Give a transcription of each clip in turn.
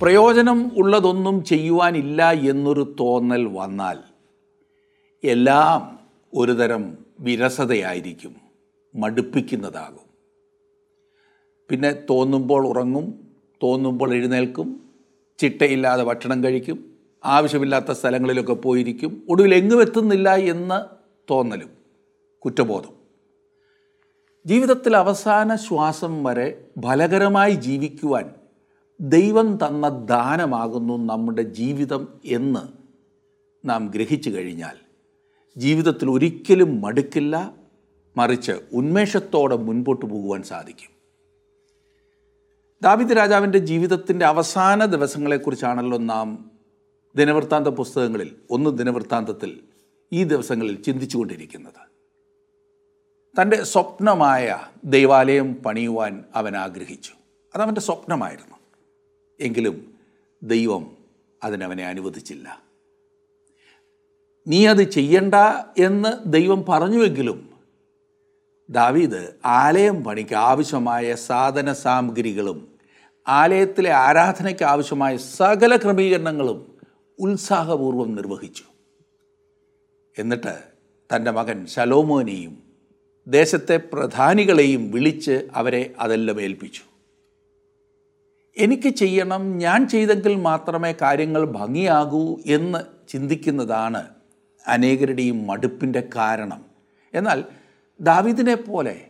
പ്രയോജനം ഉള്ളതൊന്നും ചെയ്യുവാനില്ല എന്നൊരു തോന്നൽ വന്നാൽ എല്ലാം ഒരുതരം വിരസതയായിരിക്കും മടുപ്പിക്കുന്നതാകും. പിന്നെ തോന്നുമ്പോൾ ഉറങ്ങും തോന്നുമ്പോൾ എഴുന്നേൽക്കും ചിട്ടയില്ലാതെ ഭക്ഷണം കഴിക്കും ആവശ്യമില്ലാത്ത സ്ഥലങ്ങളിലൊക്കെ പോയിരിക്കും ഒടുവിൽ എങ്ങും എത്തുന്നില്ല എന്ന് തോന്നലും കുറ്റബോധം. ജീവിതത്തിൽ അവസാന ശ്വാസം വരെ ഫലകരമായി ജീവിക്കുവാൻ ദൈവം തന്ന ദാനമാകുന്നു നമ്മുടെ ജീവിതം എന്ന് നാം ഗ്രഹിച്ചു കഴിഞ്ഞാൽ ജീവിതത്തിൽ ഒരിക്കലും മടുക്കില്ല മറിച്ച് ഉന്മേഷത്തോടെ മുൻപോട്ട് പോകുവാൻ സാധിക്കും. ദാവിദ് രാജാവിന്റെ ജീവിതത്തിന്റെ അവസാന ദിവസങ്ങളെക്കുറിച്ചാണല്ലോ നാം ദിനവൃത്താന്ത പുസ്തകങ്ങളിൽ ഒന്ന് ദിനവൃത്താന്തത്തിൽ ഈ ദിവസങ്ങളിൽ ചിന്തിച്ചുകൊണ്ടിരിക്കുന്നത്. തന്റെ സ്വപ്നമായ ദൈവാലയം പണിയുവാൻ അവൻ ആഗ്രഹിച്ചു. അതവന്റെ സ്വപ്നമായിരുന്നു. എങ്കിലും ദൈവം അതിനവനെ അനുവദിച്ചില്ല. നീ അത് ചെയ്യണ്ട എന്ന് ദൈവം പറഞ്ഞുവെങ്കിലും ദാവീദ് ആലയം പണിക്ക് ആവശ്യമായ സാധന സാമഗ്രികളും ആലയത്തിലെ ആരാധനയ്ക്ക് ആവശ്യമായ സകല ക്രമീകരണങ്ങളും ഉത്സാഹപൂർവം നിർവഹിച്ചു. എന്നിട്ട് തന്റെ മകൻ ശലോമോനെയും ദേശത്തെ പ്രധാനികളെയും വിളിച്ച് അവരെ അതെല്ലാം ഏൽപ്പിച്ചു. എനിക്ക് ചെയ്യണം ഞാൻ ചെയ്തെങ്കിൽ മാത്രമേ കാര്യങ്ങൾ ഭംഗിയാകൂ എന്ന് ചിന്തിക്കുന്നതാണ് അനേകരുടെയും മടുപ്പിന്റെ കാരണം. എന്നാൽ ദാവിദിനെ പോലെ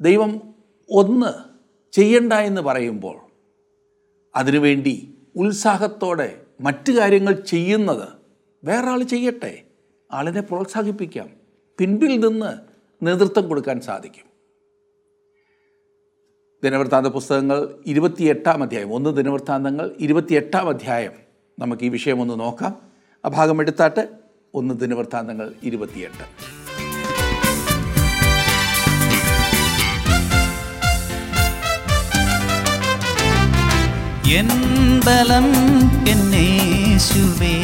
ദൈവം ഒന്ന് ചെയ്യണ്ട എന്ന് പറയുമ്പോൾ അതിനുവേണ്ടി ഉത്സാഹത്തോടെ മറ്റു കാര്യങ്ങൾ ചെയ്യുന്നത് വേറെ ആൾ ചെയ്യട്ടെ ആളിനെ പ്രോത്സാഹിപ്പിക്കാം പിൻപിൽ നിന്ന് നേതൃത്വം കൊടുക്കാൻ സാധിക്കും. ദിനവൃത്താന്ത പുസ്തകങ്ങൾ ഇരുപത്തിയെട്ടാം അധ്യായം. ഒന്ന് ദിനവൃത്താന്തങ്ങൾ ഇരുപത്തിയെട്ടാം അധ്യായം. നമുക്ക് ഈ വിഷയം ഒന്ന് നോക്കാം. ആ ഭാഗം എടുത്താട്ട് ഒന്ന് ദിനവൃത്താന്തങ്ങൾ ഇരുപത്തിയെട്ട്. എൻ ബലം എന്നേശുവേ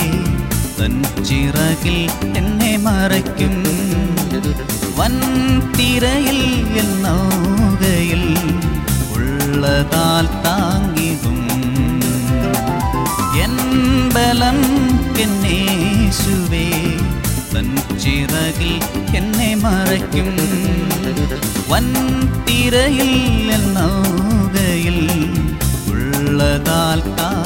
തൻ ചിറകിൽ എന്നെ മറയ്ക്കും. വൻ തിരയിൽ എന്നൗകയിൽ ബലം എന്നേശുവേ തൻ ചിറകിൽ എന്നെ മറയ്ക്കും. വൻ തിരയിൽ എന്നൗകയിൽ ഉള്ളതാൽ താങ്ങിടും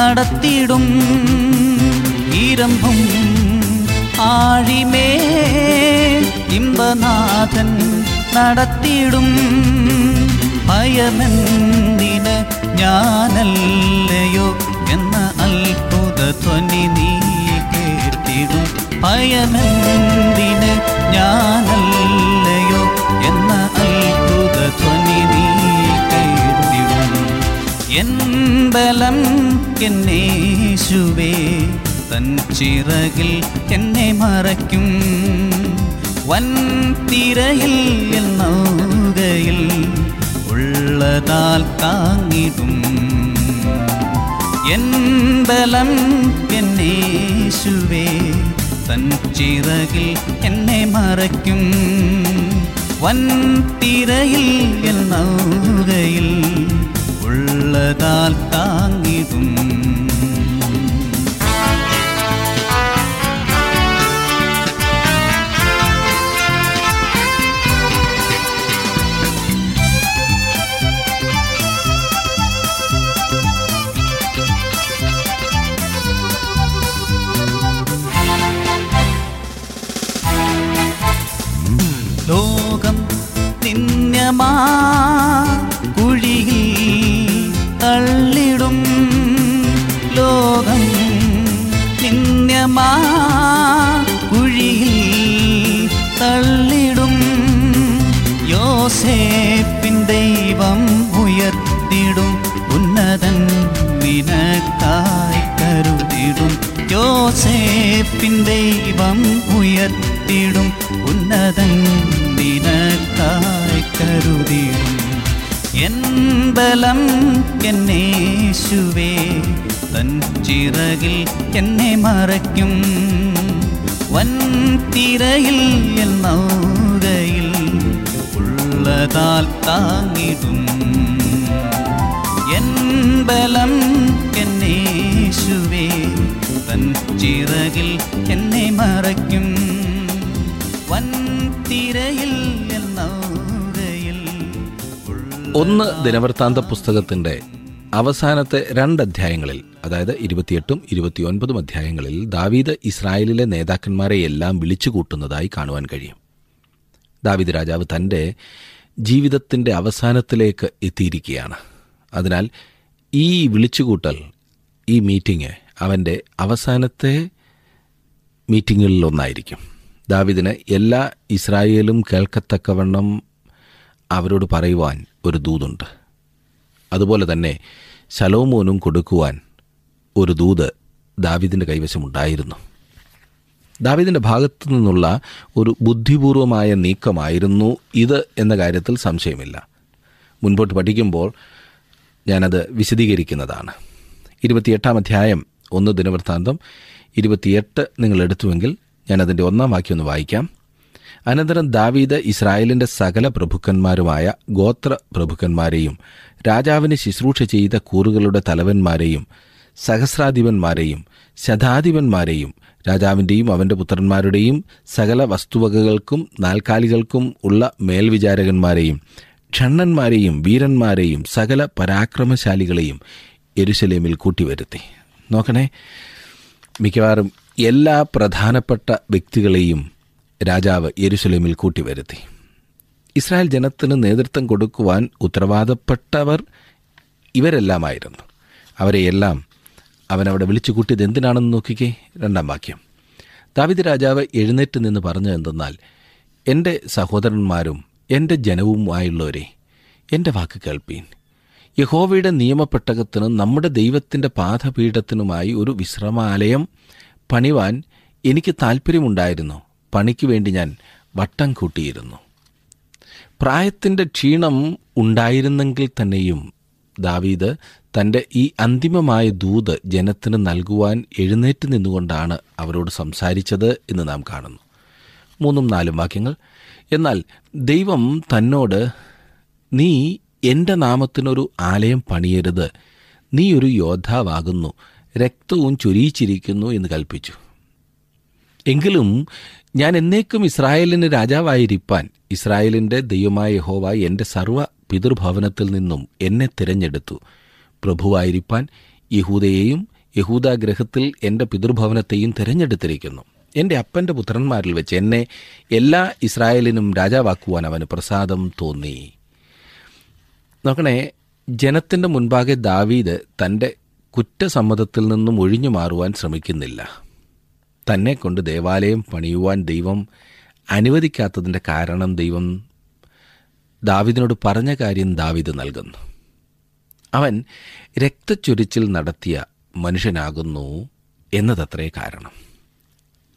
നടത്തിടും ഈരംഭം ആഴിമേ ഇമ്പനാഥൻ നടത്തിടും ഭയമെന്തിന് ഞാനല്ലയോ എന്ന അത്ഭുത ധ്വനി നീ കേട്ടിടും. ഭയമെന്തിന് ഞാനല്ലയോ എന്ന അത്ഭുത ധ്വനി നീ എൻ ബലം എന്നേശുവേ തൻ ചിറകിൽ എന്നെ മറയ്ക്കും. വൻ തിരയിൽ എന്നൗകയിൽ ഉള്ളതാൽ താങ്ങിടും. എൻ ബലം എന്നേശുവേ തൻ ചിറകിൽ എന്നെ മറയ്ക്കും. വൻ തിരയിൽ എന്നൗകയിൽ ഉള്ളതാൽ കരുതിടും എൻ ബലം എന്നേശുവേ തൻ ചിറകിൽ എന്നെ മറയ്ക്കും. വൻ തിരയിൽ എൻ നൗകയിൽ ഉള്ളതാൽ താങ്ങിടും. എൻ ബലം എന്നേശുവേ തൻ ചിറകിൽ എന്നെ മറയ്ക്കും. വൻ ഒന്ന് ദിനവൃത്താന്ത പുസ്തകത്തിന്റെ അവസാനത്തെ രണ്ട് അധ്യായങ്ങളിൽ അതായത് ഇരുപത്തിയെട്ടും ഇരുപത്തിയൊൻപതും അധ്യായങ്ങളിൽ ദാവീദ് ഇസ്രായേലിലെ നേതാക്കന്മാരെ എല്ലാം വിളിച്ചു കൂട്ടുന്നതായി കാണുവാൻ കഴിയും. ദാവീദ് രാജാവ് തന്റെ ജീവിതത്തിന്റെ അവസാനത്തിലേക്ക് എത്തിയിരിക്കുകയാണ്. അതിനാൽ ഈ വിളിച്ചുകൂട്ടൽ ഈ മീറ്റിംഗ് അവന്റെ അവസാനത്തെ മീറ്റിങ്ങുകളിലൊന്നായിരിക്കും ദാവിദിന് എല്ലാ ഇസ്രായേലും കേൾക്കത്തക്കവണ്ണം അവരോട് പറയുവാൻ ഒരു ദൂതുണ്ട്. അതുപോലെ തന്നെ ശലോമോനും കൊടുക്കുവാൻ ഒരു ദൂത് ദാവിദിന്റെ കൈവശമുണ്ടായിരുന്നു. ദാവിദിന്റെ ഭാഗത്തു നിന്നുള്ള ഒരു ബുദ്ധിപൂർവമായ നീക്കമായിരുന്നു ഇത് എന്ന കാര്യത്തിൽ സംശയമില്ല. മുൻപോട്ട് പഠിക്കുമ്പോൾ ഞാനത് വിശദീകരിക്കുന്നതാണ്. ഇരുപത്തിയെട്ടാം അധ്യായം ഒന്ന് ദിനവൃത്താന്തം ഇരുപത്തിയെട്ട് നിങ്ങൾ എടുത്തുവെങ്കിൽ ഞാനതിന്റെ ഒന്നാം വാക്യം ഒന്ന് വായിക്കാം. അനന്തരം ദാവീദ് ഇസ്രായേലിന്റെ സകല പ്രഭുക്കന്മാരുമായ ഗോത്ര പ്രഭുക്കന്മാരെയും രാജാവിന് ശുശ്രൂഷ ചെയ്ത കൂറുകളുടെ തലവന്മാരെയും സഹസ്രാധിപന്മാരെയും ശതാധിപന്മാരെയും രാജാവിന്റെയും അവന്റെ പുത്രന്മാരുടെയും സകല വസ്തുവകകൾക്കും നാൽക്കാലികൾക്കും ഉള്ള മേൽവിചാരകന്മാരെയും ക്ഷണ്ണന്മാരെയും വീരന്മാരെയും സകല പരാക്രമശാലികളെയും എരുശലേമിൽ കൂട്ടിവരുത്തി. നോക്കണേ മിക്കവാറും എല്ലാ പ്രധാനപ്പെട്ട വ്യക്തികളെയും രാജാവ് യെരുസലേമിൽ കൂട്ടിവരുത്തി. ഇസ്രായേൽ ജനത്തിന് നേതൃത്വം കൊടുക്കുവാൻ ഉത്തരവാദപ്പെട്ടവർ ഇവരെല്ലാമായിരുന്നു. അവരെയെല്ലാം അവനവിടെ വിളിച്ചു കൂട്ടിയത് എന്തിനാണെന്ന് നോക്കിക്കേ? രണ്ടാം വാക്യം. ദാവിദ് രാജാവ് എഴുന്നേറ്റ് നിന്ന് പറഞ്ഞു എന്തെന്നാൽ എന്റെ സഹോദരന്മാരും എന്റെ ജനവുമായുള്ളവരെ എന്റെ വാക്ക് കേൾപ്പീൻ. യഹോവയുടെ നിയമപ്പെട്ടകത്തിന് നമ്മുടെ ദൈവത്തിന്റെ പാഠപീഠത്തിനുമായി ഒരു വിശ്രമാലയം പണിവാൻ എനിക്ക് താല്പര്യമുണ്ടായിരുന്നു പണിക്ക് വേണ്ടി ഞാൻ വട്ടം കൂട്ടിയിരുന്നു. പ്രായത്തിന്റെ ക്ഷീണം ഉണ്ടായിരുന്നെങ്കിൽ തന്നെയും ദാവീദ് തന്റെ ഈ അന്തിമമായ ദൂത് ജനത്തിന് നൽകുവാൻ എഴുന്നേറ്റ് നിന്നുകൊണ്ടാണ് അവരോട് സംസാരിച്ചത് എന്ന് നാം കാണുന്നു. മൂന്നും നാലും വാക്യങ്ങൾ. എന്നാൽ ദൈവം തന്നോട് നീ എന്റെ നാമത്തിനൊരു ആലയം പണിയരുത്. നീ ഒരു യോദ്ധാവാകുന്നു. രക്തവും ചൊരിയിച്ചിരിക്കുന്നു എന്ന് കൽപ്പിച്ചു. എങ്കിലും ഞാൻ എന്നേക്കും ഇസ്രായേലിന് രാജാവായിരിക്കാൻ ഇസ്രായേലിന്റെ ദൈവമായ ഹോവ എന്റെ സർവ പിതൃഭവനത്തിൽ നിന്നും എന്നെ തിരഞ്ഞെടുത്തു. പ്രഭുവായിരിക്കാൻ യഹൂദയെയും യഹൂദാഗ്രഹത്തിൽ എന്റെ പിതൃഭവനത്തെയും തിരഞ്ഞെടുത്തിരിക്കുന്നു. എന്റെ അപ്പന്റെ പുത്രന്മാരിൽ വെച്ച് എന്നെ എല്ലാ ഇസ്രായേലിനും രാജാവാക്കുവാൻ അവന് പ്രസാദം തോന്നി. നോക്കണേ ജനത്തിന്റെ മുൻപാകെ ദാവീദ് തന്റെ കുറ്റസമ്മതത്തിൽ നിന്നും ഒഴിഞ്ഞു മാറുവാൻ ശ്രമിക്കുന്നില്ല. തന്നെ കൊണ്ട് ദേവാലയം പണിയുവാൻ ദൈവം അനുവദിക്കാത്തതിന്റെ കാരണം ദൈവം ദാവിദിനോട് പറഞ്ഞ കാര്യം ദാവിദ് നൽകുന്നു. അവൻ രക്തച്ചൊരിച്ചിൽ നടത്തിയ മനുഷ്യനാകുന്നു എന്നതത്രേ കാരണം.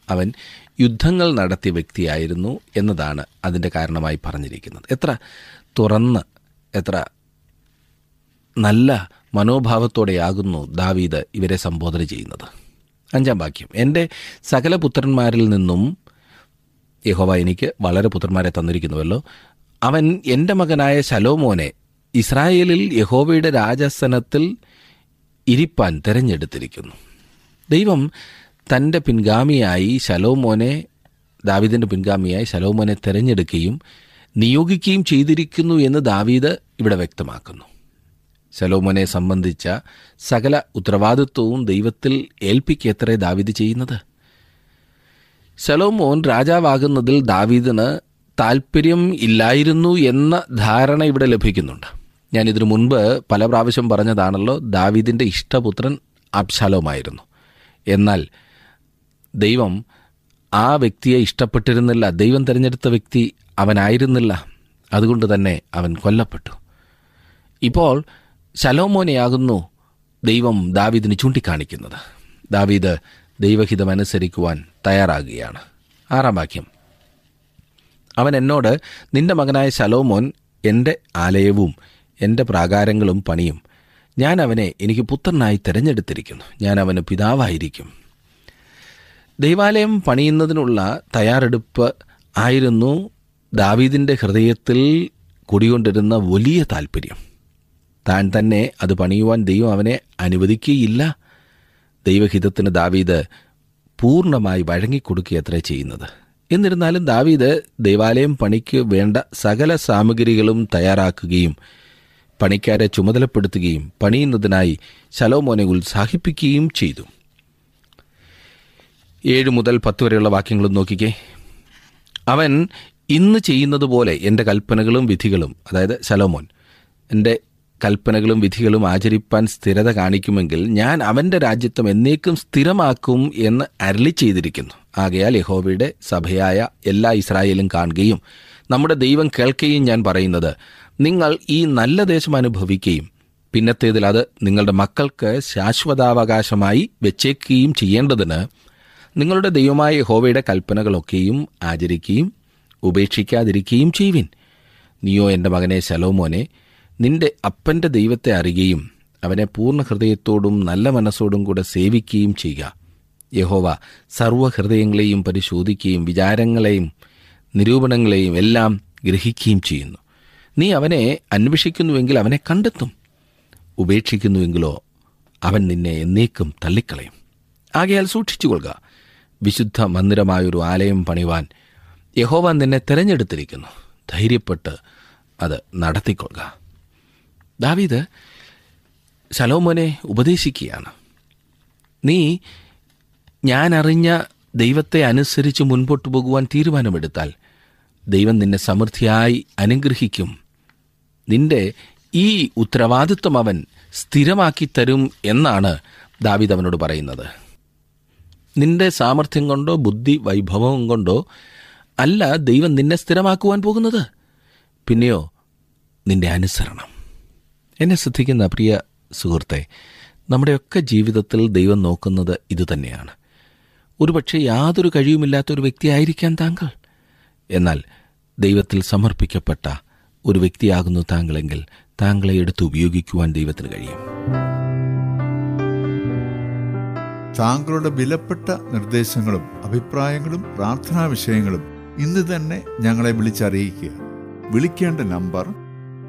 അവൻ യുദ്ധങ്ങൾ നടത്തിയ വ്യക്തിയായിരുന്നു എന്നതാണ് അതിന്റെ കാരണമായി പറഞ്ഞിരിക്കുന്നത്. എത്ര തുറന്ന് എത്ര നല്ല മനോഭാവത്തോടെയാകുന്നു ദാവീദ് ഇവരെ സംബോധന ചെയ്യുന്നത്. അഞ്ചാം വാക്യം. എന്റെ സകല പുത്രന്മാരിൽ നിന്നും യഹോവ എനിക്ക് വളരെ പുത്രന്മാരെ തന്നിരിക്കുന്നുവല്ലോ. അവൻ എന്റെ മകനായ ശലോമോനെ ഇസ്രായേലിൽ യഹോവയുടെ രാജാസനത്തിൽ ഇരിപ്പാൻ തിരഞ്ഞെടുത്തിരിക്കുന്നു. ദൈവം തന്റെ പിൻഗാമിയായി ശലോമോനെ ദാവീദിന്റെ പിൻഗാമിയായി ശലോമോനെ തിരഞ്ഞെടുക്കുകയും നിയോഗിക്കുകയും ചെയ്തിരിക്കുന്നു എന്ന് ദാവീദ് ഇവിടെ വ്യക്തമാക്കുന്നു. ശലോമോനെ സംബന്ധിച്ച സകല ഉത്തരവാദിത്വവും ദൈവത്തിൽ ഏൽപ്പിക്കത്രേ ദാവീദ് ചെയ്യുന്നത്. ശലോമോൻ രാജാവാകുന്നതിൽ ദാവീദിന് താല്പര്യം ഇല്ലായിരുന്നു എന്ന ധാരണ ഇവിടെ ലഭിക്കുന്നുണ്ട്. ഞാൻ ഇതിനു മുൻപ് പല പ്രാവശ്യം പറഞ്ഞതാണല്ലോ ദാവീദിന്റെ ഇഷ്ടപുത്രൻ അബ്ശാലോമായിരുന്നു. എന്നാൽ ദൈവം ആ വ്യക്തിയെ ഇഷ്ടപ്പെട്ടിരുന്നില്ല ദൈവം തിരഞ്ഞെടുത്ത വ്യക്തി അവനായിരുന്നില്ല. അതുകൊണ്ട് തന്നെ അവൻ കൊല്ലപ്പെട്ടു. ഇപ്പോൾ ശലോമോനെയാകുന്നു ദൈവം ദാവീദിന് ചൂണ്ടിക്കാണിക്കുന്നത്. ദാവീദ് ദൈവഹിതം അനുസരിക്കുവാൻ തയ്യാറാകുകയാണ്. ആറാം വാക്യം. അവൻ എന്നോട് നിന്റെ മകനായ ശലോമോൻ എന്റെ ആലയവും എന്റെ പ്രാകാരങ്ങളും പണിയും. ഞാൻ അവനെ എനിക്ക് പുത്രനായി തിരഞ്ഞെടുത്തിരിക്കുന്നു. ഞാൻ അവന് പിതാവായിരിക്കും. ദൈവാലയം പണിയുന്നതിനുള്ള തയ്യാറെടുപ്പ് ആയിരുന്നു ദാവീദിന്റെ ഹൃദയത്തിൽ കുടികൊണ്ടിരുന്ന വലിയ താല്പര്യം താൻ തന്നെ അത് പണിയുവാൻ ദൈവം അവനെ അനുവദിക്കുകയില്ല. ദൈവഹിതത്തിന് ദാവീദ് പൂർണമായി വഴങ്ങിക്കൊടുക്കുകയത്രേ ചെയ്യുന്നത്. എന്നിരുന്നാലും ദാവീദ് ദൈവാലയം പണിക്ക് വേണ്ട സകല സാമഗ്രികളും തയ്യാറാക്കുകയും പണിക്കാരെ ചുമതലപ്പെടുത്തുകയും പണിയുന്നതിനായി ശലോമോനെ ഉത്സാഹിപ്പിക്കുകയും ചെയ്തു. ഏഴ് മുതൽ പത്ത് വരെയുള്ള വാക്യങ്ങളും നോക്കിക്കേ. അവൻ ഇന്ന് ചെയ്യുന്നത് പോലെ എന്റെ കൽപ്പനകളും വിധികളും അതായത് ശലോമോൻ എന്റെ കൽപ്പനകളും വിധികളും ആചരിപ്പാൻ സ്ഥിരത കാണിക്കുമെങ്കിൽ ഞാൻ അവന്റെ രാജ്യത്വം എന്നേക്കും സ്ഥിരമാക്കും എന്ന് അരളി ചെയ്തിരിക്കുന്നു. ആകയാൽ യഹോബയുടെ സഭയായ എല്ലാ ഇസ്രായേലും കാണുകയും നമ്മുടെ ദൈവം കേൾക്കുകയും ഞാൻ പറയുന്നത് നിങ്ങൾ ഈ നല്ല ദേശം അനുഭവിക്കുകയും പിന്നത്തേതിൽ അത് നിങ്ങളുടെ മക്കൾക്ക് ശാശ്വതാവകാശമായി വെച്ചേക്കുകയും ചെയ്യേണ്ടതിന് നിങ്ങളുടെ ദൈവമായ യഹോവയുടെ കൽപ്പനകളൊക്കെയും ആചരിക്കുകയും ഉപേക്ഷിക്കാതിരിക്കുകയും ചെയ്യുവിൻ. നീയോ എന്റെ മകനെ ശലോമോനെ നിന്റെ അപ്പന്റെ ദൈവത്തെ അറിയുകയും അവനെ പൂർണ ഹൃദയത്തോടും നല്ല മനസ്സോടും കൂടെ സേവിക്കുകയും ചെയ്യുക. യഹോവ സർവഹൃദയങ്ങളെയും പരിശോധിക്കുകയും വിചാരങ്ങളെയും നിരൂപണങ്ങളെയും എല്ലാം ഗ്രഹിക്കുകയും ചെയ്യുന്നു. നീ അവനെ അന്വേഷിക്കുന്നുവെങ്കിൽ അവനെ കണ്ടെത്തും. ഉപേക്ഷിക്കുന്നുവെങ്കിലോ അവൻ നിന്നെ എന്നേക്കും തള്ളിക്കളയും. ആകയാൽ സൂക്ഷിച്ചുകൊള്ളുക. വിശുദ്ധ മന്ദിരമായൊരു ആലയം പണിവാൻ യഹോവ നിന്നെ തിരഞ്ഞെടുത്തിരിക്കുന്നു. ധൈര്യപ്പെട്ട് അത് നടത്തിക്കൊള്ളുക. ദാവീദ് ശലോമോനെ ഉപദേശിക്കുകയാണ്. നീ ഞാൻ അറിഞ്ഞ ദൈവത്തെ അനുസരിച്ച് മുൻപോട്ട് പോകുവാൻ തീരുമാനമെടുത്താൽ ദൈവം നിന്നെ സമൃദ്ധിയായി അനുഗ്രഹിക്കും. നിന്റെ ഈ ഉത്തരവാദിത്വം അവൻ സ്ഥിരമാക്കി തരും എന്നാണ് ദാവിദ് അവനോട് പറയുന്നത്. നിന്റെ സാമർഥ്യം കൊണ്ടോ ബുദ്ധി വൈഭവം കൊണ്ടോ അല്ല ദൈവം നിന്നെ സ്ഥിരമാക്കുവാൻ പോകുന്നത്. പിന്നെയോ നിന്റെ അനുസരണം. എന്നെ ശ്രദ്ധിക്കുന്ന പ്രിയ സുഹൃത്തെ നമ്മുടെയൊക്കെ ജീവിതത്തിൽ ദൈവം നോക്കുന്നത് ഇതുതന്നെയാണ് ഒരുപക്ഷെ യാതൊരു കഴിവുമില്ലാത്ത ഒരു വ്യക്തിയായിരിക്കാം താങ്കൾ. എന്നാൽ ദൈവത്തിൽ സമർപ്പിക്കപ്പെട്ട ഒരു വ്യക്തിയാകുന്നു താങ്കളെങ്കിൽ താങ്കളെ എടുത്ത് ഉപയോഗിക്കുവാൻ ദൈവത്തിന് കഴിയും. താങ്കളുടെ വിലപ്പെട്ട നിർദ്ദേശങ്ങളും അഭിപ്രായങ്ങളും പ്രാർത്ഥനാ വിഷയങ്ങളും ഇന്ന് തന്നെ ഞങ്ങളെ വിളിച്ചറിയിക്കുക. വിളിക്കേണ്ട number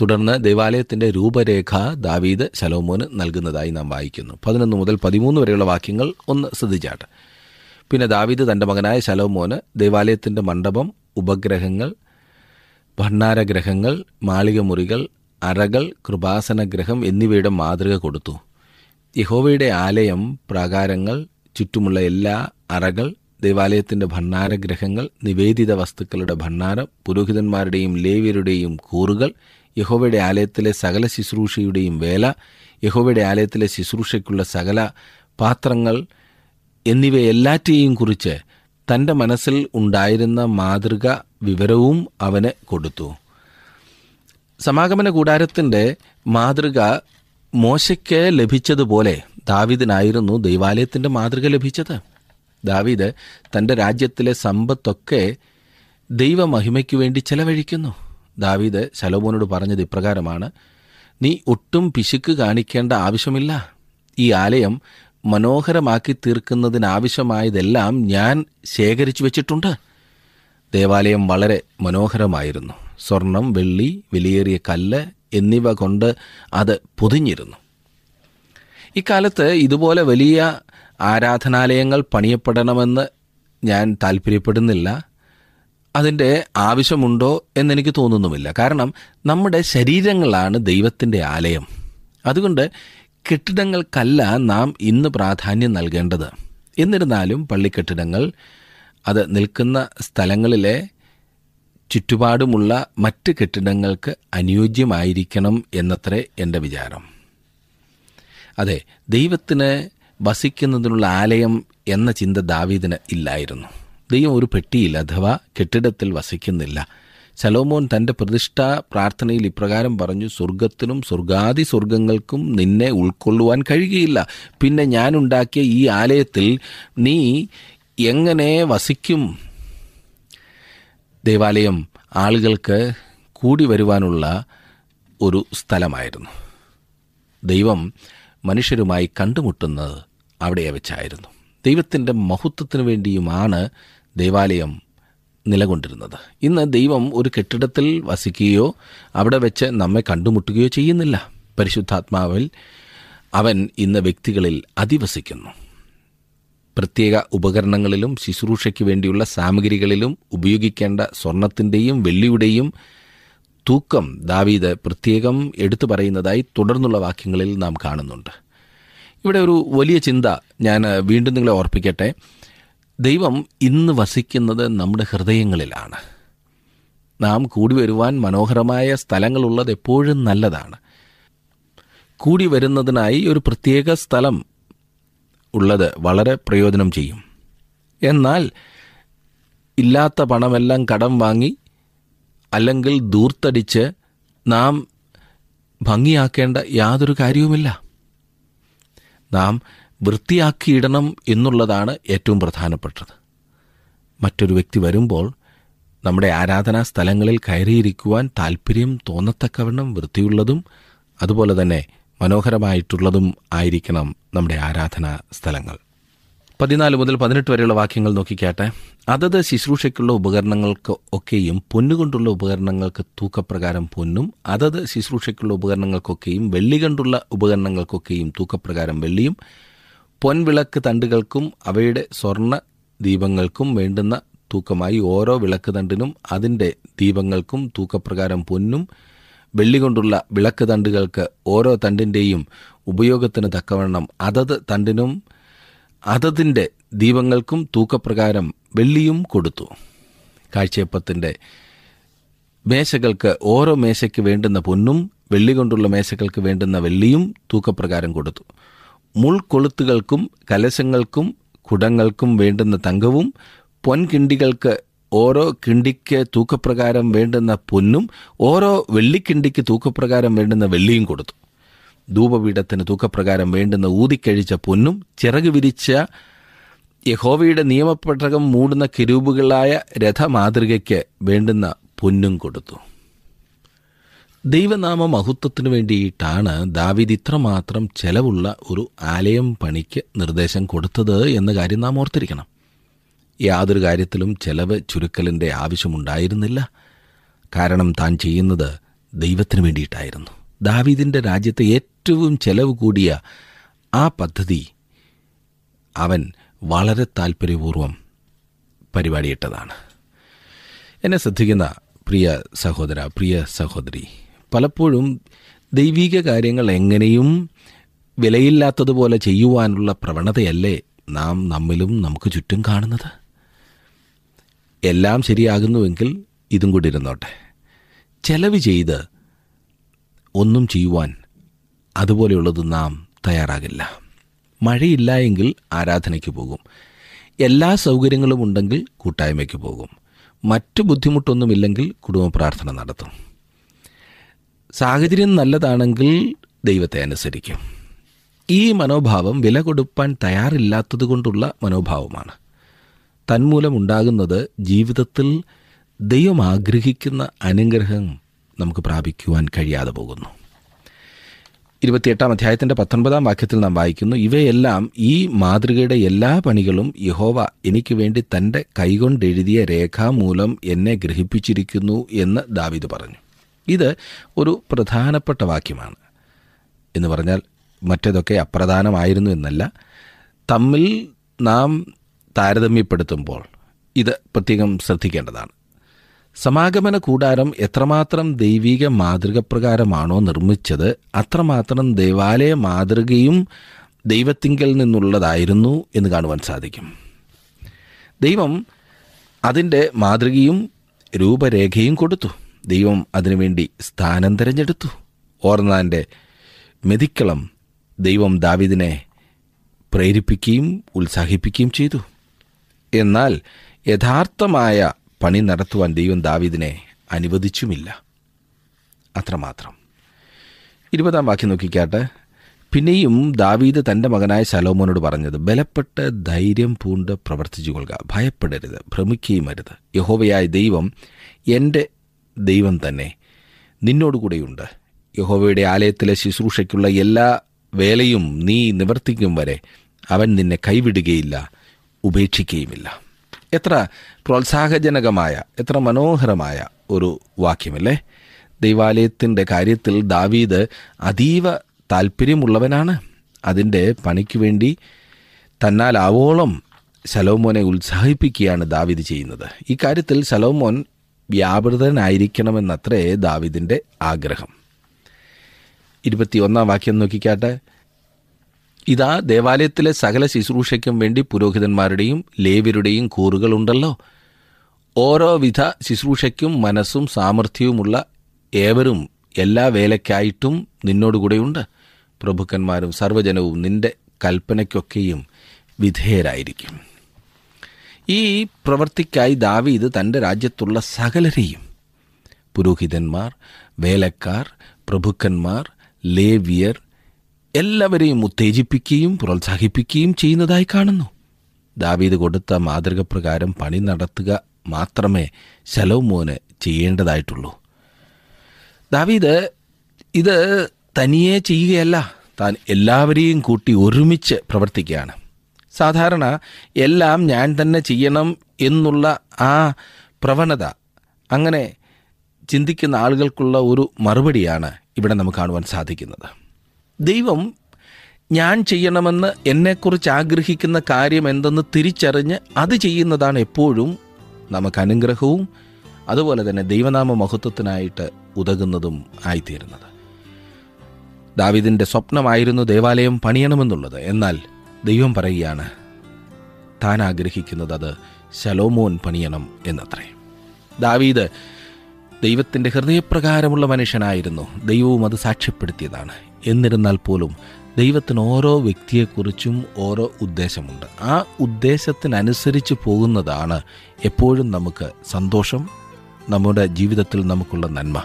തുടർന്ന് ദേവാലയത്തിന്റെ രൂപരേഖ ദാവീദ് ശലോമോന് നൽകുന്നതായി നാം വായിക്കുന്നു. പതിനൊന്ന് മുതൽ പതിമൂന്ന് വരെയുള്ള വാക്യങ്ങൾ ഒന്ന് ശ്രദ്ധിച്ചാട്ട്. പിന്നെ ദാവീദ് തന്റെ മകനായ ശലോമോന് ദേവാലയത്തിന്റെ മണ്ഡപം ഉപഗ്രഹങ്ങൾ ഭണ്ഡാരഗ്രഹങ്ങൾ മാളികമുറികൾ അറകൾ കൃപാസനഗ്രഹം എന്നിവയുടെ മാതൃക കൊടുത്തു. യഹോവയുടെ ആലയം പ്രാകാരങ്ങൾ ചുറ്റുമുള്ള എല്ലാ അറകൾ ദേവാലയത്തിന്റെ ഭണ്ഡാരഗ്രഹങ്ങൾ നിവേദിത വസ്തുക്കളുടെ ഭണ്ഡാരം പുരോഹിതന്മാരുടെയും ലേവ്യരുടെയും കൂറുകൾ യഹോവയുടെ ആലയത്തിലെ സകല ശുശ്രൂഷയുടെയും വേല യഹോവയുടെ ആലയത്തിലെ ശുശ്രൂഷയ്ക്കുള്ള സകല പാത്രങ്ങൾ എന്നിവയെല്ലാറ്റെയും കുറിച്ച് തന്റെ മനസ്സിൽ ഉണ്ടായിരുന്ന മാതൃക വിവരവും അവന് കൊടുത്തു. സമാഗമന കൂടാരത്തിന്റെ മാതൃക മോശയ്ക്ക് ലഭിച്ചതുപോലെ ദാവിദിനായിരുന്നു ദൈവാലയത്തിന്റെ മാതൃക ലഭിച്ചത്. ദാവീദ് തന്റെ രാജ്യത്തിലെ സമ്പത്തൊക്കെ ദൈവമഹിമയ്ക്ക് വേണ്ടി ചെലവഴിക്കുന്നു. ദാവീദ് ശലോമോനോട് പറഞ്ഞത് ഇപ്രകാരമാണ് നീ ഒട്ടും പിശുക്ക് കാണിക്കേണ്ട ആവശ്യമില്ല. ഈ ആലയം മനോഹരമാക്കി തീർക്കുന്നതിനാവശ്യമായതെല്ലാം ഞാൻ ശേഖരിച്ചു വച്ചിട്ടുണ്ട്. ദേവാലയം വളരെ മനോഹരമായിരുന്നു. സ്വർണം വെള്ളി വിലയേറിയ കല്ല് എന്നിവ കൊണ്ട് അത് പൊതിഞ്ഞിരുന്നു. ഇക്കാലത്ത് ഇതുപോലെ വലിയ ആരാധനാലയങ്ങൾ പണിയപ്പെടണമെന്ന് ഞാൻ താല്പര്യപ്പെടുന്നില്ല അതിന്റെ ആവശ്യമുണ്ടോ എന്നെനിക്ക് തോന്നുന്നുമില്ല. കാരണം നമ്മുടെ ശരീരങ്ങളാണ് ദൈവത്തിന്റെ ആലയം. അതുകൊണ്ട് കെട്ടിടങ്ങൾക്കല്ല നാം ഇന്ന് പ്രാധാന്യം നൽകേണ്ടത്. എന്നിരുന്നാലും പള്ളിക്കെട്ടിടങ്ങൾ അത് നിൽക്കുന്ന സ്ഥലങ്ങളിലെ ചുറ്റുപാടുമുള്ള മറ്റ് കെട്ടിടങ്ങൾക്ക് അനുയോജ്യമായിരിക്കണം എന്നത്രേ എന്റെ വിചാരം. അതെ ദൈവത്തിന് വസിക്കുന്നതിനുള്ള ആലയം എന്ന ചിന്ത ദാവീദിന് ഇല്ലായിരുന്നു. ദൈവം ഒരു പെട്ടിയിൽ അഥവാ കെട്ടിടത്തിൽ വസിക്കുന്നില്ല. ശലോമോൻ തന്റെ പ്രതിഷ്ഠാ പ്രാർത്ഥനയിൽ ഇപ്രകാരം പറഞ്ഞു സ്വർഗത്തിനും സ്വർഗാദി സ്വർഗങ്ങൾക്കും നിന്നെ ഉൾക്കൊള്ളുവാൻ കഴിയുകയില്ല. പിന്നെ ഞാനുണ്ടാക്കിയ ഈ ആലയത്തിൽ നീ എങ്ങനെ വസിക്കും? ദേവാലയം ആളുകൾക്ക് കൂടി വരുവാനുള്ള ഒരു സ്ഥലമായിരുന്നു. ദൈവം മനുഷ്യരുമായി കണ്ടുമുട്ടുന്നത് അവിടെ വെച്ചായിരുന്നു. ദൈവത്തിന്റെ മഹത്വത്തിനു വേണ്ടിയുമാണ് ദേവാലയം നിലകൊണ്ടിരുന്നത്. ഇന്ന് ദൈവം ഒരു കെട്ടിടത്തിൽ വസിക്കുകയോ അവിടെ വെച്ച് നമ്മെ കണ്ടുമുട്ടുകയോ ചെയ്യുന്നില്ല. പരിശുദ്ധാത്മാവിൽ അവൻ ഇന്ന് വ്യക്തികളിൽ അധിവസിക്കുന്നു. പ്രത്യേക ഉപകരണങ്ങളിലും ശുശ്രൂഷയ്ക്ക് വേണ്ടിയുള്ള സാമഗ്രികളിലും ഉപയോഗിക്കേണ്ട സ്വർണത്തിന്റെയും വെള്ളിയുടെയും തൂക്കം ദാവീദ് പ്രത്യേകം എടുത്തു പറയുന്നതായി തുടർന്നുള്ള വാക്യങ്ങളിൽ നാം കാണുന്നുണ്ട്. ഇവിടെ ഒരു വലിയ ചിന്ത ഞാൻ വീണ്ടും നിങ്ങളെ ഓർപ്പിക്കട്ടെ. ദൈവം ഇന്ന് വസിക്കുന്നത് നമ്മുടെ ഹൃദയങ്ങളിലാണ്. നാം കൂടി വരുവാൻ മനോഹരമായ സ്ഥലങ്ങളുള്ളത് എപ്പോഴും നല്ലതാണ്. കൂടി വരുന്നതിനായി ഒരു പ്രത്യേക സ്ഥലം ഉള്ളത് വളരെ പ്രയോജനം ചെയ്യും. എന്നാൽ ഇല്ലാത്ത പണമെല്ലാം കടം വാങ്ങി അല്ലെങ്കിൽ ദൂർത്തടിച്ച് നാം ഭംഗിയാക്കേണ്ട യാതൊരു കാര്യവുമില്ല. നാം വൃത്തിയാക്കിയിടണം എന്നുള്ളതാണ് ഏറ്റവും പ്രധാനപ്പെട്ടത്. മറ്റൊരു വ്യക്തി വരുമ്പോൾ നമ്മുടെ ആരാധനാ സ്ഥലങ്ങളിൽ കയറിയിരിക്കുവാൻ താല്പര്യം തോന്നത്തക്കവണ്ണം വൃത്തിയുള്ളതും അതുപോലെ തന്നെ മനോഹരമായിട്ടുള്ളതും ആയിരിക്കണം നമ്മുടെ ആരാധനാ സ്ഥലങ്ങൾ. പതിനാല് മുതൽ പതിനെട്ട് വരെയുള്ള വാക്യങ്ങൾ നോക്കിക്കാട്ടെ. അതത് ശുശ്രൂഷയ്ക്കുള്ള ഉപകരണങ്ങൾക്ക് ഒക്കെയും പൊന്നുകൊണ്ടുള്ള ഉപകരണങ്ങൾക്ക് തൂക്കപ്രകാരം പൊന്നും അതത് ശുശ്രൂഷയ്ക്കുള്ള ഉപകരണങ്ങൾക്കൊക്കെയും വെള്ളി കൊണ്ടുള്ള ഉപകരണങ്ങൾക്കൊക്കെയും തൂക്കപ്രകാരം വെള്ളിയും പൊൻവിളക്ക് തണ്ടുകൾക്കും അവയുടെ സ്വർണ ദീപങ്ങൾക്കും വേണ്ടുന്ന തൂക്കമായി ഓരോ വിളക്ക് തണ്ടിനും അതിന്റെ ദീപങ്ങൾക്കും തൂക്കപ്രകാരം പൊന്നും വെള്ളി കൊണ്ടുള്ള വിളക്ക് തണ്ടുകൾക്ക് ഓരോ തണ്ടിന്റെയും ഉപയോഗത്തിന് തക്കവണ്ണം അതത് തണ്ടിനും അതതിന്റെ ദീപങ്ങൾക്കും തൂക്കപ്രകാരം വെള്ളിയും കൊടുത്തു. കാഴ്ചയപ്പത്തിന്റെ മേശകൾക്ക് ഓരോ മേശയ്ക്ക് വേണ്ടുന്ന പൊന്നും വെള്ളി കൊണ്ടുള്ള മേശകൾക്ക് വേണ്ടുന്ന വെള്ളിയും തൂക്കപ്രകാരം കൊടുത്തു. മുൾക്കൊളുത്തുകൾക്കും കലശങ്ങൾക്കും കുടങ്ങൾക്കും വേണ്ടുന്ന തങ്കവും പൊൻകിണ്ടികൾക്ക് ഓരോ കിണ്ടിക്ക് തൂക്കപ്രകാരം വേണ്ടുന്ന പൊന്നും ഓരോ വെള്ളിക്കിണ്ടിക്ക് തൂക്കപ്രകാരം വേണ്ടുന്ന വെള്ളിയും കൊടുത്തു. ധൂപപീഠത്തിന് തൂക്കപ്രകാരം വേണ്ടുന്ന ഊതിക്കഴിച്ച പൊന്നും ചിറക് വിരിച്ച യഹോവയുടെ നിയമപ്പെട്ടകം മൂടുന്ന കിരൂപുകളായ രഥമാതൃകയ്ക്ക് വേണ്ടുന്ന പൊന്നും കൊടുത്തു. ദൈവനാമ മഹത്വത്തിനു വേണ്ടിയിട്ടാണ് ദാവിദ് ഇത്രമാത്രം ചെലവുള്ള ഒരു ആലയം പണിക്ക് നിർദ്ദേശം കൊടുത്തത് എന്ന കാര്യം നാം ഓർത്തിരിക്കണം. യാതൊരു കാര്യത്തിലും ചെലവ് ചുരുക്കലിന്റെ ആവശ്യമുണ്ടായിരുന്നില്ല. കാരണം താൻ ചെയ്യുന്നത് ദൈവത്തിന് വേണ്ടിയിട്ടായിരുന്നു. ദാവീദിന്റെ രാജ്യത്തെ ഏറ്റവും ചെലവ് കൂടിയ ആ പദ്ധതി അവൻ വളരെ താല്പര്യപൂർവം പരിപാടിയിട്ടതാണ്. എന്നെ ശ്രദ്ധിക്കുന്ന പ്രിയ സഹോദര പ്രിയ സഹോദരി പലപ്പോഴും ദൈവീക കാര്യങ്ങൾ എങ്ങനെയും വിലയില്ലാത്തതുപോലെ ചെയ്യുവാനുള്ള പ്രവണതയല്ലേ നാം നമ്മിലും നമുക്ക് ചുറ്റും കാണുന്നത്? എല്ലാം ശരിയാകുന്നുവെങ്കിൽ ഇതും കൂടി ഇരുന്നോട്ടെ. ചെലവ് ചെയ്ത് ഒന്നും ചെയ്യുവാൻ അതുപോലെയുള്ളത് നാം തയ്യാറാകില്ല. മഴയില്ല എങ്കിൽ ആരാധനയ്ക്ക് പോകും. എല്ലാ സൗകര്യങ്ങളും ഉണ്ടെങ്കിൽ കൂട്ടായ്മയ്ക്ക് പോകും. മറ്റു ബുദ്ധിമുട്ടൊന്നുമില്ലെങ്കിൽ കുടുംബ പ്രാർത്ഥന നടത്തും. സാഹചര്യം നല്ലതാണെങ്കിൽ ദൈവത്തെ അനുസരിക്കും. ഈ മനോഭാവം വില കൊടുപ്പാൻ തയ്യാറില്ലാത്തത് കൊണ്ടുള്ള മനോഭാവമാണ് തന്മൂലമുണ്ടാകുന്നത് ജീവിതത്തിൽ ദൈവം ആഗ്രഹിക്കുന്ന അനുഗ്രഹം നമുക്ക് പ്രാപിക്കുവാൻ കഴിയാതെ പോകുന്നു. ഇരുപത്തിയെട്ടാം അധ്യായത്തിന്റെ പത്തൊൻപതാം വാക്യത്തിൽ നാം വായിക്കുന്നു ഇവയെല്ലാം ഈ മാതൃകയുടെ എല്ലാ പണികളും യഹോവ എനിക്ക് വേണ്ടി തന്റെ കൈകൊണ്ടെഴുതിയ രേഖാമൂലം എന്നെ ഗ്രഹിപ്പിച്ചിരിക്കുന്നു എന്ന് ദാവിദ് പറഞ്ഞു. ഇത് ഒരു പ്രധാനപ്പെട്ട വാക്യമാണ്. എന്ന് പറഞ്ഞാൽ മറ്റേതൊക്കെ അപ്രധാനമായിരുന്നു എന്നല്ല. തമ്മിൽ നാം താരതമ്യപ്പെടുത്തുമ്പോൾ ഇത് പ്രത്യേകം ശ്രദ്ധിക്കേണ്ടതാണ്. സമാഗമന കൂടാരം എത്രമാത്രം ദൈവിക മാതൃക പ്രകാരമാണോ നിർമ്മിച്ചത് അത്രമാത്രം ദേവാലയ മാതൃകയും ദൈവത്തിങ്കൽ നിന്നുള്ളതായിരുന്നു എന്ന് കാണുവാൻ സാധിക്കും. ദൈവം അതിന്റെ മാതൃകയും രൂപരേഖയും കൊടുത്തു. ദൈവം അതിനുവേണ്ടി സ്ഥാനം തിരഞ്ഞെടുത്തു. ഓർന്നാന്റെ മെതിക്കളം ദൈവം ദാവിദിനെ പ്രേരിപ്പിക്കുകയും ഉത്സാഹിപ്പിക്കുകയും ചെയ്തു. എന്നാൽ യഥാർത്ഥമായ പണി നടത്തുവാൻ ദൈവം ദാവിദിനെ അനുവദിച്ചുമില്ല. അത്രമാത്രം. ഇരുപതാം വാക്യം നോക്കിക്കാട്ടെ. പിന്നെയും ദാവീദ് തന്റെ മകനായ ശലോമോനോട് പറഞ്ഞത് ബലപ്പെട്ട് ധൈര്യം പൂണ്ട് പ്രവർത്തിച്ചു കൊള്ളുക ഭയപ്പെടരുത് ഭ്രമിക്കുകയും അരുത്. യഹോവയായ ദൈവം എന്റെ ദൈവം തന്നെ. നിന്നോടുകൂടെയുണ്ട് യഹോവയുടെ ആലയത്തിലെ ശുശ്രൂഷയ്ക്കുള്ള എല്ലാ വേലയും നീ നിവർത്തിക്കും വരെ അവൻ നിന്നെ കൈവിടുകയില്ല ഉപേക്ഷിക്കുകയുമില്ല എത്ര പ്രോത്സാഹജനകമായ എത്ര മനോഹരമായ ഒരു വാക്യമല്ലേ? ദൈവാലയത്തിന്റെ കാര്യത്തിൽ ദാവീദ് അതീവ താല്പര്യമുള്ളവനാണ് അതിന്റെ പണിക്ക് വേണ്ടി തന്നാൽ ആവോളം ശലോമോനെ ഉത്സാഹിപ്പിക്കുകയാണ് ദാവീദ് ചെയ്യുന്നത്. ഈ കാര്യത്തിൽ ശലോമോൻ വ്യാപൃതനായിരിക്കണമെന്നത്രേ ദാവിദിന്റെ ആഗ്രഹം. ഇരുപത്തിയൊന്നാം വാക്യം നോക്കിക്കാട്ടെ. ഇതാ ദേവാലയത്തിലെ സകല ശുശ്രൂഷയ്ക്കും വേണ്ടി പുരോഹിതന്മാരുടെയും ലേവരുടെയും കൂറുകളുണ്ടല്ലോ. ഓരോ വിധ ശുശ്രൂഷയ്ക്കും മനസ്സും സാമർഥ്യവുമുള്ള ഏവരും എല്ലാ വേലയ്ക്കായിട്ടും നിന്നോടുകൂടെയുണ്ട്. പ്രഭുക്കന്മാരും സർവജനവും നിന്റെ കൽപ്പനയ്ക്കൊക്കെയും വിധേയരായിരിക്കും. ഈ പ്രവൃത്തിക്കായി ദാവീദ് തന്റെ രാജ്യത്തുള്ള സകലരെയും പുരോഹിതന്മാർ വേലക്കാർ പ്രഭുക്കന്മാർ ലേവിയർ എല്ലാവരെയും ഉത്തേജിപ്പിക്കുകയും പ്രോത്സാഹിപ്പിക്കുകയും ചെയ്യുന്നതായി കാണുന്നു. ദാവീദ് കൊടുത്ത മാതൃക പ്രകാരം പണി നടത്തുക മാത്രമേ ശലോമോന് ചെയ്യേണ്ടതായിട്ടുള്ളൂ. ദാവീദ് ഇത് തനിയെ ചെയ്യുകയല്ല താൻ എല്ലാവരെയും കൂട്ടി ഒരുമിച്ച് പ്രവർത്തിക്കുകയാണ്. സാധാരണ എല്ലാം ഞാൻ തന്നെ ചെയ്യണം എന്നുള്ള ആ പ്രവണത അങ്ങനെ ചിന്തിക്കുന്ന ആളുകൾക്കുള്ള ഒരു മറുപടിയാണ് ഇവിടെ നമുക്ക് കാണുവാൻ സാധിക്കുന്നത്. ദൈവം ഞാൻ ചെയ്യണമെന്ന് എന്നെക്കുറിച്ച് ആഗ്രഹിക്കുന്ന കാര്യം എന്തെന്ന് തിരിച്ചറിഞ്ഞ് അത് ചെയ്യുന്നതാണ് എപ്പോഴും നമുക്ക് അനുഗ്രഹവും അതുപോലെ തന്നെ ദൈവനാമ മഹത്വത്തിനായിട്ട് ഉതകുന്നതും ആയിത്തീരുന്നത്. ദാവിദിന്റെ സ്വപ്നമായിരുന്നു ദേവാലയം പണിയണമെന്നുള്ളത്. എന്നാൽ ദൈവം പറയുകയാണ് താൻ ആഗ്രഹിക്കുന്നത് അത് ശലോമോൻ പണിയണം എന്നത്രേ. ദാവീദ് ദൈവത്തിന്റെ ഹൃദയപ്രകാരമുള്ള മനുഷ്യനായിരുന്നു. ദൈവവും അത് സാക്ഷ്യപ്പെടുത്തിയതാണ്. എന്നിരുന്നാൽ പോലും ദൈവത്തിന് ഓരോ വ്യക്തിയെക്കുറിച്ചും ഓരോ ഉദ്ദേശമുണ്ട്. ആ ഉദ്ദേശത്തിനനുസരിച്ച് പോകുന്നതാണ് എപ്പോഴും നമുക്ക് സന്തോഷം നമ്മുടെ ജീവിതത്തിൽ നമുക്കുള്ള നന്മ.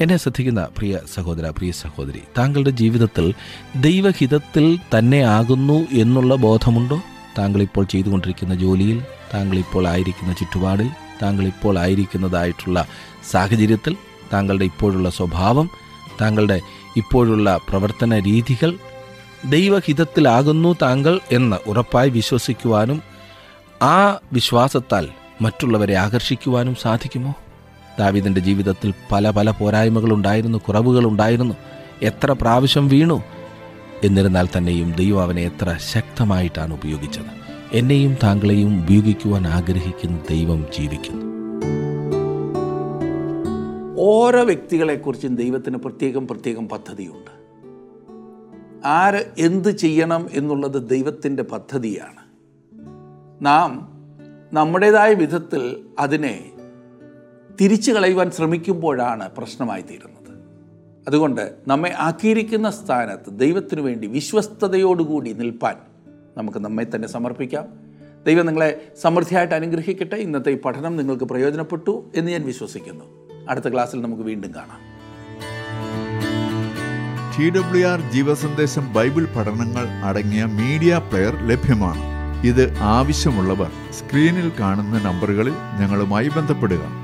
എന്നെ ശ്രദ്ധിക്കുന്ന പ്രിയ സഹോദര പ്രിയ സഹോദരി താങ്കളുടെ ജീവിതത്തിൽ ദൈവഹിതത്തിൽ തന്നെ ആകുന്നു എന്നുള്ള ബോധമുണ്ടോ? താങ്കളിപ്പോൾ ചെയ്തുകൊണ്ടിരിക്കുന്ന ജോലിയിൽ താങ്കളിപ്പോൾ ആയിരിക്കുന്ന ചുറ്റുപാടിൽ താങ്കളിപ്പോൾ ആയിരിക്കുന്നതായിട്ടുള്ള സാഹചര്യത്തിൽ താങ്കളുടെ ഇപ്പോഴുള്ള സ്വഭാവം താങ്കളുടെ ഇപ്പോഴുള്ള പ്രവർത്തന രീതികൾ ദൈവഹിതത്തിലാകുന്നു താങ്കൾ എന്ന് ഉറപ്പായി വിശ്വസിക്കുവാനും ആ വിശ്വാസത്താൽ മറ്റുള്ളവരെ ആകർഷിക്കുവാനും സാധിക്കുമോ? ദാവിദിന്റെ ജീവിതത്തിൽ പല പല പോരായ്മകളുണ്ടായിരുന്നു കുറവുകളുണ്ടായിരുന്നു. എത്ര പ്രാവശ്യം വീണു? എന്നിരുന്നാൽ തന്നെയും ദൈവം അവനെ എത്ര ശക്തമായിട്ടാണ് ഉപയോഗിച്ചത്. എന്നെയും താങ്കളെയും ഉപയോഗിക്കുവാൻ ആഗ്രഹിക്കുന്ന ദൈവം ജീവിക്കുന്നു. ഓരോ വ്യക്തികളെക്കുറിച്ചും ദൈവത്തിന് പ്രത്യേകം പ്രത്യേകം പദ്ധതിയുണ്ട്. ആര് എന്ത് ചെയ്യണം എന്നുള്ളത് ദൈവത്തിന്റെ പദ്ധതിയാണ്. നാം നമ്മുടേതായ വിധത്തിൽ അതിനെ തിരിച്ചു കളയുവാൻ ശ്രമിക്കുമ്പോഴാണ് പ്രശ്നമായി തീരുന്നത്. അതുകൊണ്ട് നമ്മെ ആക്കിയിരിക്കുന്ന സ്ഥാനത്ത് ദൈവത്തിനു വേണ്ടി വിശ്വസ്തയോടുകൂടി നിൽപ്പാൻ നമുക്ക് നമ്മെ തന്നെ സമർപ്പിക്കാം. ദൈവം നിങ്ങളെ സമൃദ്ധിയായിട്ട് അനുഗ്രഹിക്കട്ടെ. ഇന്നത്തെ ഈ പഠനം നിങ്ങൾക്ക് പ്രയോജനപ്പെട്ടു എന്ന് ഞാൻ വിശ്വസിക്കുന്നു. അടുത്ത ക്ലാസ്സിൽ നമുക്ക് വീണ്ടും കാണാം. ടി ഡബ്ല്യു ആർ ജീവസന്ദേശം ബൈബിൾ പഠനങ്ങൾ അടങ്ങിയ മീഡിയ പ്ലെയർ ലഭ്യമാണ്. ഇത് ആവശ്യമുള്ളവർ സ്ക്രീനിൽ കാണുന്ന നമ്പറുകളിൽ ഞങ്ങളുമായി ബന്ധപ്പെടുക.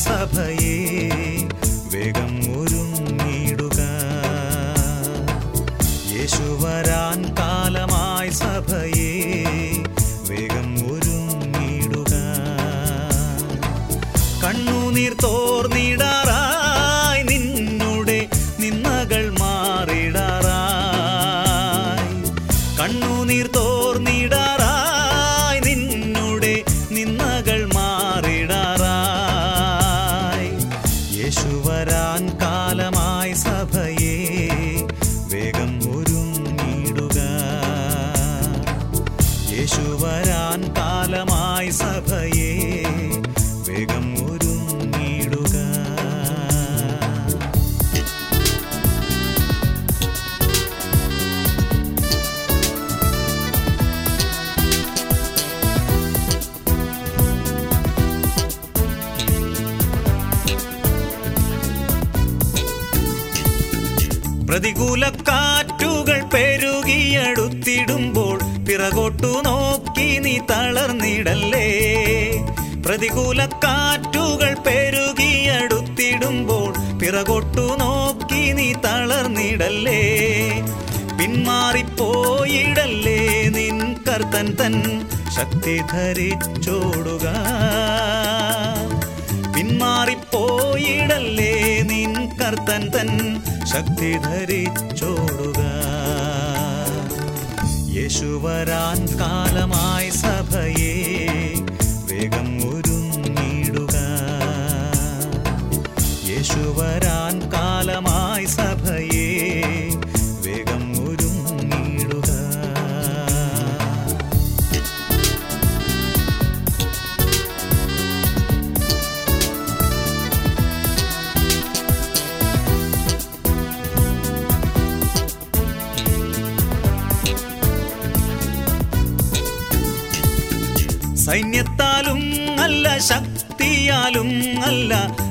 सभये वेगम् പ്രതികൂല കാറ്റുകൾ പെരുകിയടുത്തിടുമ്പോൾ പിറകോട്ടു നോക്കി നീ തളർന്നിടല്ലേ? പ്രതികൂല കാറ്റുകൾ പെരുകിയടുത്തിടുമ്പോൾ പിറകോട്ടു നോക്കി നീ തളർന്നിടല്ലേ? പിന്മാറിപ്പോയിടല്ലേ നിൻ കർത്തൻ തൻ ശക്തി ധരിച്ചോടുക? പിന്മാറിപ്പോയിടല്ലേ നിൻ കർത്തൻ തൻ ശക്തി ധരിച്ചോടുക. യേശുവരാൻ കാലമായി സഭയെ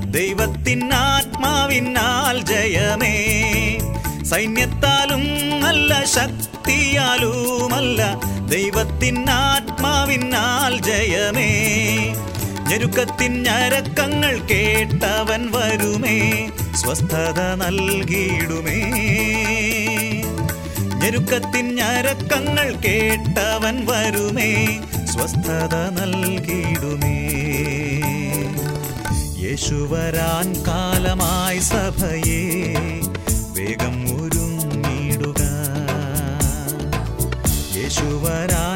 അല്ല ദൈവത്തിനാത്മാവിനാൽ ജയമേ. സൈന്യത്താലും അല്ല ശക്തിയാലുമല്ല ദൈവത്തിൻ ആത്മാവിനാൽ ജയമേ. ഞെരുക്കത്തിൻ ഞരക്കങ്ങൾ കേട്ടവൻ വരുമേ സ്വസ്ഥത നൽകിയിടുമേ. ഞെരുക്കത്തിൻ ഞരക്കങ്ങൾ കേട്ടവൻ വരുമേ സ്വസ്ഥത നൽകിയിടുമേ. യേശുവരാൻ കാലമായി സഭയെ വേഗം ഒരുങ്ങിടുക യേശുവരാൻ